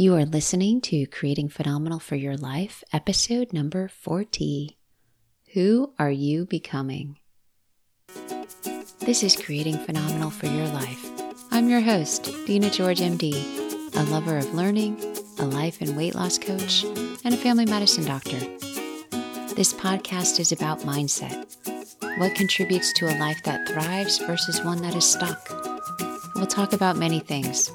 You are listening to Creating Phenomenal for Your Life, episode number 40. Who are you becoming? This is Creating Phenomenal for Your Life. I'm your host, Dina George, MD, a lover of learning, a life and weight loss coach, and a family medicine doctor. This podcast is about mindset what contributes to a life that thrives versus one that is stuck. We'll talk about many things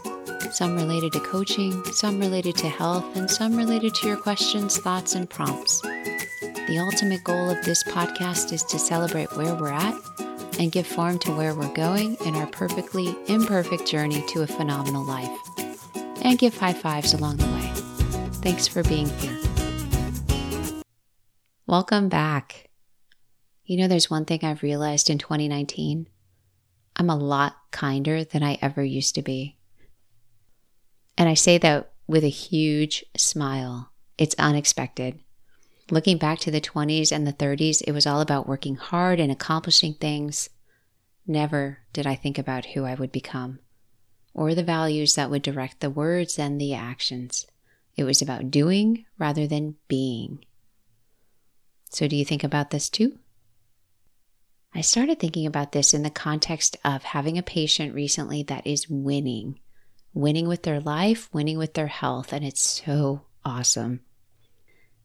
some related to coaching, some related to health, and some related to your questions, thoughts, and prompts. The ultimate goal of this podcast is to celebrate where we're at and give form to where we're going in our perfectly imperfect journey to a phenomenal life. And give high fives along the way. Thanks for being here. Welcome back. You know, there's one thing I've realized in 2019 I'm a lot kinder than I ever used to be. And I say that with a huge smile. It's unexpected. Looking back to the 20s and the 30s, it was all about working hard and accomplishing things. Never did I think about who I would become or the values that would direct the words and the actions. It was about doing rather than being. So, do you think about this too? I started thinking about this in the context of having a patient recently that is winning winning with their life, winning with their health, and it's so awesome.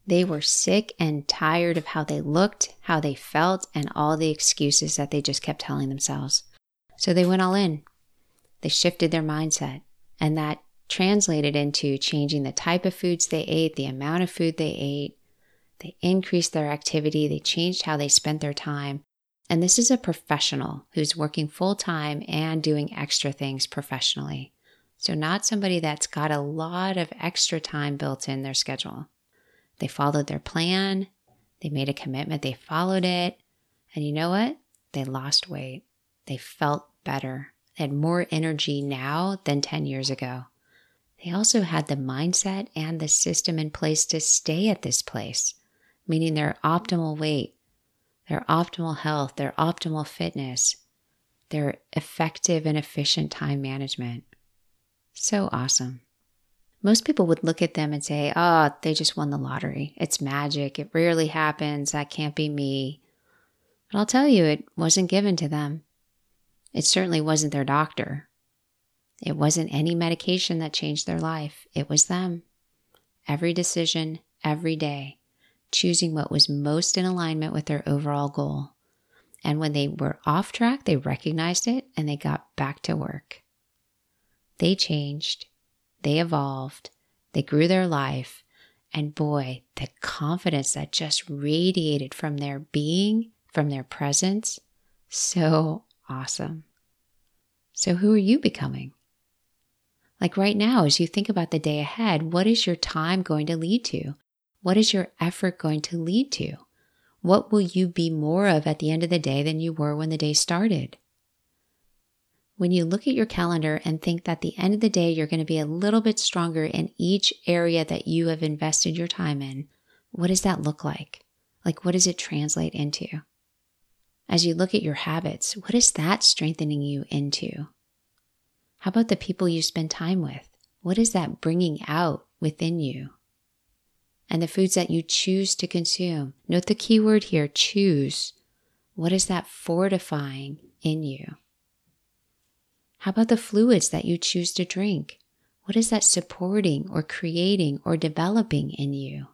They were sick and tired of how they looked, how they felt, and all the excuses that they just kept telling themselves. So they went all in. They shifted their mindset, and that translated into changing the type of foods they ate, the amount of food they ate. They increased their activity, they changed how they spent their time. And this is a professional who's working full time and doing extra things professionally. So, not somebody that's got a lot of extra time built in their schedule. They followed their plan, they made a commitment, they followed it. And you know what? They lost weight. They felt better. They had more energy now than 10 years ago. They also had the mindset and the system in place to stay at this place, meaning their optimal weight, their optimal health, their optimal fitness, their effective and efficient time management. So awesome. Most people would look at them and say, oh, they just won the lottery. It's magic. It rarely happens. That can't be me. But I'll tell you, it wasn't given to them. It certainly wasn't their doctor. It wasn't any medication that changed their life. It was them. Every decision, every day, choosing what was most in alignment with their overall goal. And when they were off track, they recognized it and they got back to work. They changed, they evolved, they grew their life, and boy, the confidence that just radiated from their being, from their presence, so awesome. So, who are you becoming? Like right now, as you think about the day ahead, what is your time going to lead to? What is your effort going to lead to? What will you be more of at the end of the day than you were when the day started? When you look at your calendar and think that the end of the day you're going to be a little bit stronger in each area that you have invested your time in, what does that look like? Like, what does it translate into? As you look at your habits, what is that strengthening you into? How about the people you spend time with? What is that bringing out within you? And the foods that you choose to consume. Note the key word here choose. What is that fortifying in you? How about the fluids that you choose to drink? What is that supporting or creating or developing in you?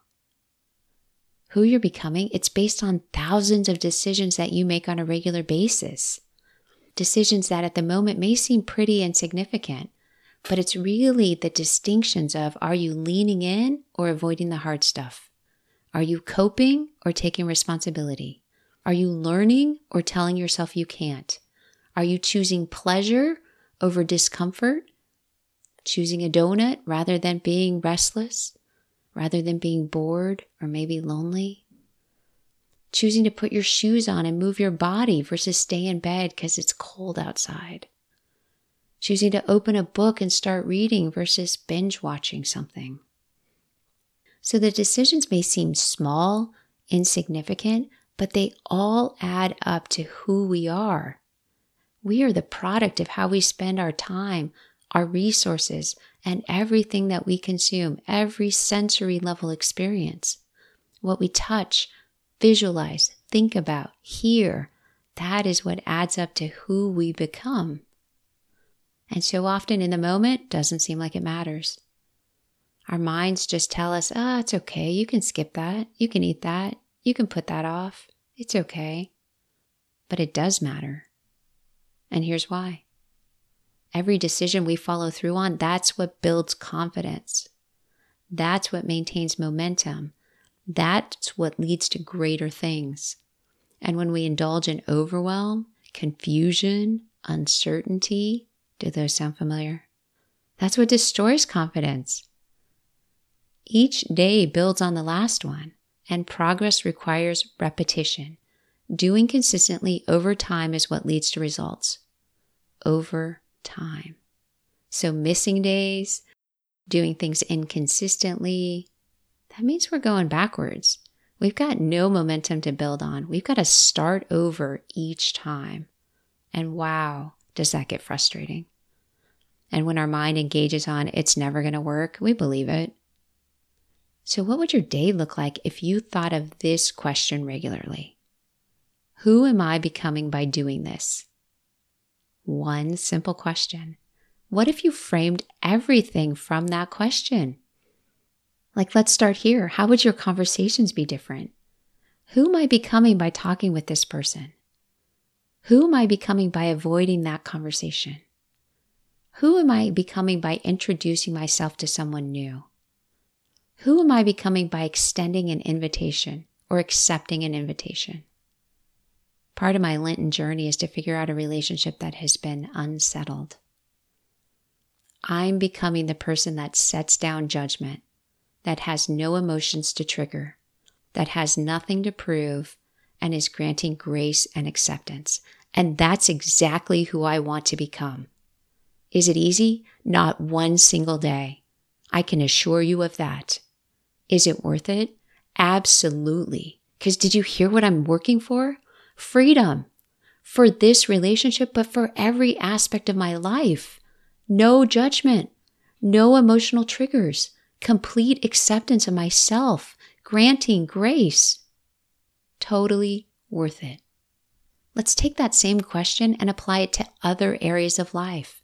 Who you're becoming, it's based on thousands of decisions that you make on a regular basis. Decisions that at the moment may seem pretty insignificant, but it's really the distinctions of are you leaning in or avoiding the hard stuff? Are you coping or taking responsibility? Are you learning or telling yourself you can't? Are you choosing pleasure over discomfort, choosing a donut rather than being restless, rather than being bored or maybe lonely, choosing to put your shoes on and move your body versus stay in bed because it's cold outside, choosing to open a book and start reading versus binge watching something. So the decisions may seem small, insignificant, but they all add up to who we are we are the product of how we spend our time our resources, and everything that we consume, every sensory level experience, what we touch, visualize, think about, hear, that is what adds up to who we become. And so often in the moment, doesn't seem like it matters. Our minds just tell us, ah, oh, it's okay. You can skip that. You can eat that. You can put that off. It's okay. But it does matter. And here's why. Every decision we follow through on, that's what builds confidence. That's what maintains momentum. That's what leads to greater things. And when we indulge in overwhelm, confusion, uncertainty, do those sound familiar? That's what destroys confidence. Each day builds on the last one, and progress requires repetition. Doing consistently over time is what leads to results. Over time. So, missing days, doing things inconsistently, that means we're going backwards. We've got no momentum to build on. We've got to start over each time. And wow, does that get frustrating. And when our mind engages on it's never going to work, we believe it. So, what would your day look like if you thought of this question regularly? Who am I becoming by doing this? One simple question. What if you framed everything from that question? Like, let's start here. How would your conversations be different? Who am I becoming by talking with this person? Who am I becoming by avoiding that conversation? Who am I becoming by introducing myself to someone new? Who am I becoming by extending an invitation or accepting an invitation? Part of my Lenten journey is to figure out a relationship that has been unsettled. I'm becoming the person that sets down judgment, that has no emotions to trigger, that has nothing to prove, and is granting grace and acceptance. And that's exactly who I want to become. Is it easy? Not one single day. I can assure you of that. Is it worth it? Absolutely. Because did you hear what I'm working for? Freedom for this relationship, but for every aspect of my life. No judgment, no emotional triggers, complete acceptance of myself, granting grace. Totally worth it. Let's take that same question and apply it to other areas of life.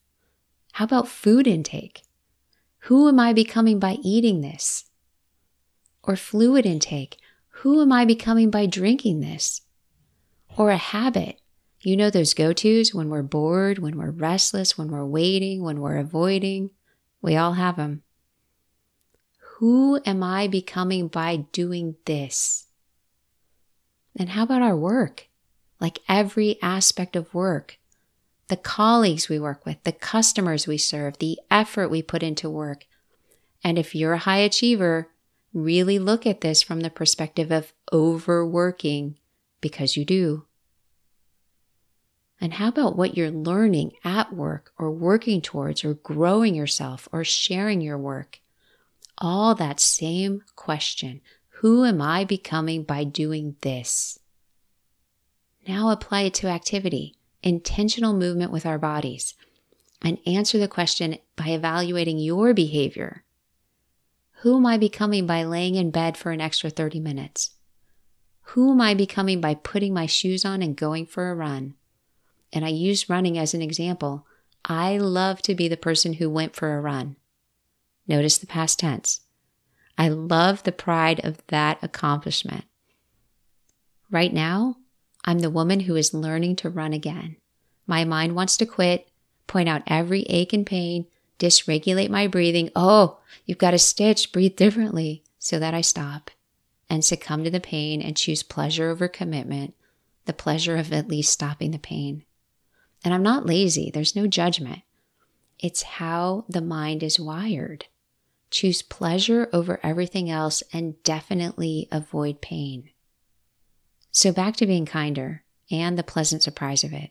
How about food intake? Who am I becoming by eating this? or fluid intake. Who am I becoming by drinking this? Or a habit. You know those go tos when we're bored, when we're restless, when we're waiting, when we're avoiding. We all have them. Who am I becoming by doing this? And how about our work? Like every aspect of work, the colleagues we work with, the customers we serve, the effort we put into work. And if you're a high achiever, really look at this from the perspective of overworking because you do. And how about what you're learning at work or working towards or growing yourself or sharing your work? All that same question Who am I becoming by doing this? Now apply it to activity, intentional movement with our bodies, and answer the question by evaluating your behavior who am I becoming by laying in bed for an extra 30 minutes? Who am I becoming by putting my shoes on and going for a run? And I use running as an example. I love to be the person who went for a run. Notice the past tense. I love the pride of that accomplishment. Right now, I'm the woman who is learning to run again. My mind wants to quit, point out every ache and pain, dysregulate my breathing. Oh, you've got a stitch, breathe differently, so that I stop and succumb to the pain and choose pleasure over commitment, the pleasure of at least stopping the pain. And I'm not lazy, there's no judgment. It's how the mind is wired. Choose pleasure over everything else and definitely avoid pain. So, back to being kinder and the pleasant surprise of it.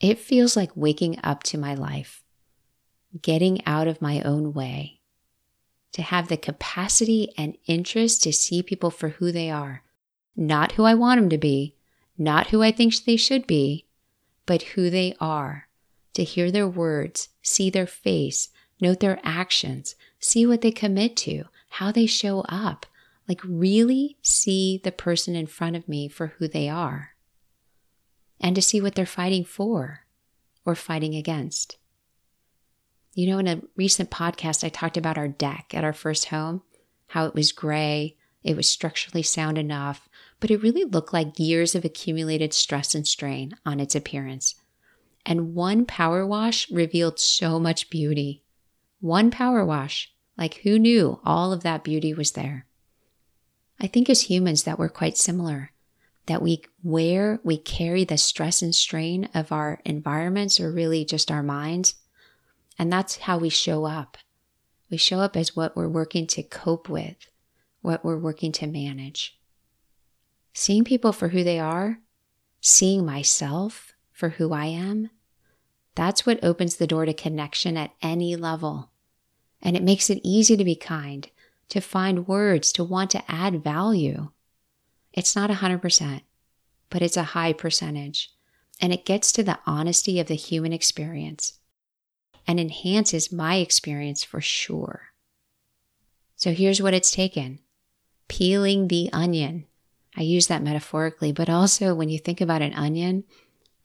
It feels like waking up to my life getting out of my own way, to have the capacity and interest to see people for who they are, not who I want them to be, not who I think they should be, but who they are, to hear their words, see their face, Note their actions. See what they commit to, how they show up. Like, really see the person in front of me for who they are and to see what they're fighting for or fighting against. You know, in a recent podcast, I talked about our deck at our first home, how it was gray, it was structurally sound enough, but it really looked like years of accumulated stress and strain on its appearance. And one power wash revealed so much beauty. One power wash. Like, who knew all of that beauty was there? I think as humans that we're quite similar. That we wear, we carry the stress and strain of our environments or really just our minds. And that's how we show up. We show up as what we're working to cope with, what we're working to manage. Seeing people for who they are, seeing myself for who I am, that's what opens the door to connection at any level. And it makes it easy to be kind, to find words, to want to add value. It's not 100%, but it's a high percentage. And it gets to the honesty of the human experience and enhances my experience for sure. So here's what it's taken peeling the onion. I use that metaphorically, but also when you think about an onion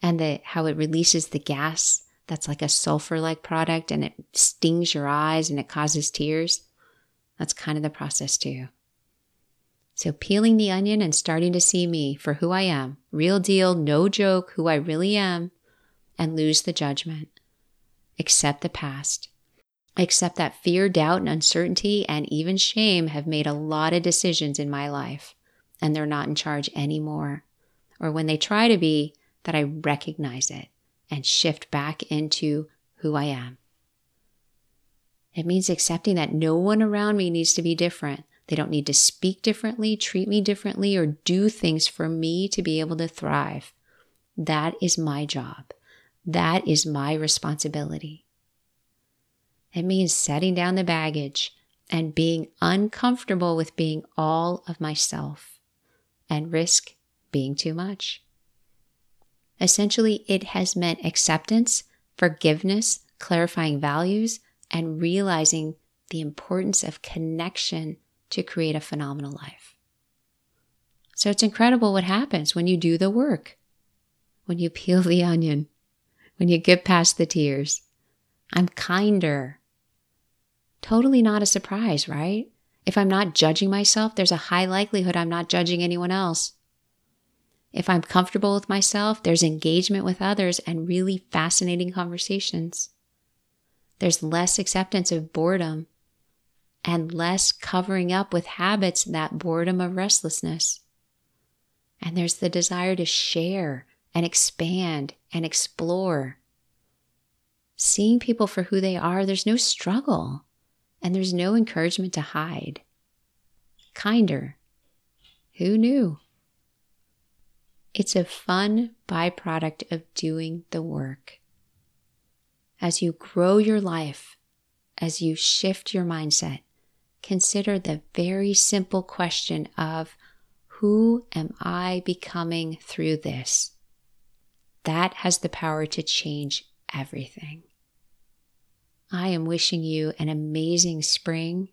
and the, how it releases the gas that's like a sulfur like product and it stings your eyes and it causes tears. That's kind of the process too. So, peeling the onion and starting to see me for who I am, real deal, no joke, who I really am, and lose the judgment. Accept the past. Accept that fear, doubt, and uncertainty, and even shame have made a lot of decisions in my life, and they're not in charge anymore. Or when they try to be, that I recognize it and shift back into who I am. It means accepting that no one around me needs to be different. They don't need to speak differently, treat me differently, or do things for me to be able to thrive. That is my job. That is my responsibility. It means setting down the baggage and being uncomfortable with being all of myself and risk being too much. Essentially, it has meant acceptance, forgiveness, clarifying values, and realizing the importance of connection to create a phenomenal life. So it's incredible what happens when you do the work, when you peel the onion, when you get past the tears. I'm kinder. Totally not a surprise, right? If I'm not judging myself, there's a high likelihood I'm not judging anyone else. If I'm comfortable with myself, there's engagement with others and really fascinating conversations. There's less acceptance of boredom and less covering up with habits that boredom of restlessness. And there's the desire to share and expand and explore. Seeing people for who they are, there's no struggle and there's no encouragement to hide. Kinder. Who knew? It's a fun byproduct of doing the work. As you grow your life, as you shift your mindset, consider the very simple question of who am I becoming through this? That has the power to change everything. I am wishing you an amazing spring,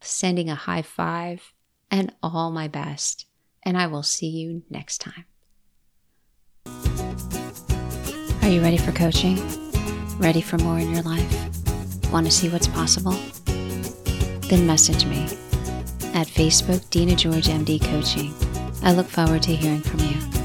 sending a high five, and all my best and I will see you next time. Are you ready for coaching? Ready for more in your life? Want to see what's possible? Then message me at Facebook Dina George MD Coaching. I look forward to hearing from you.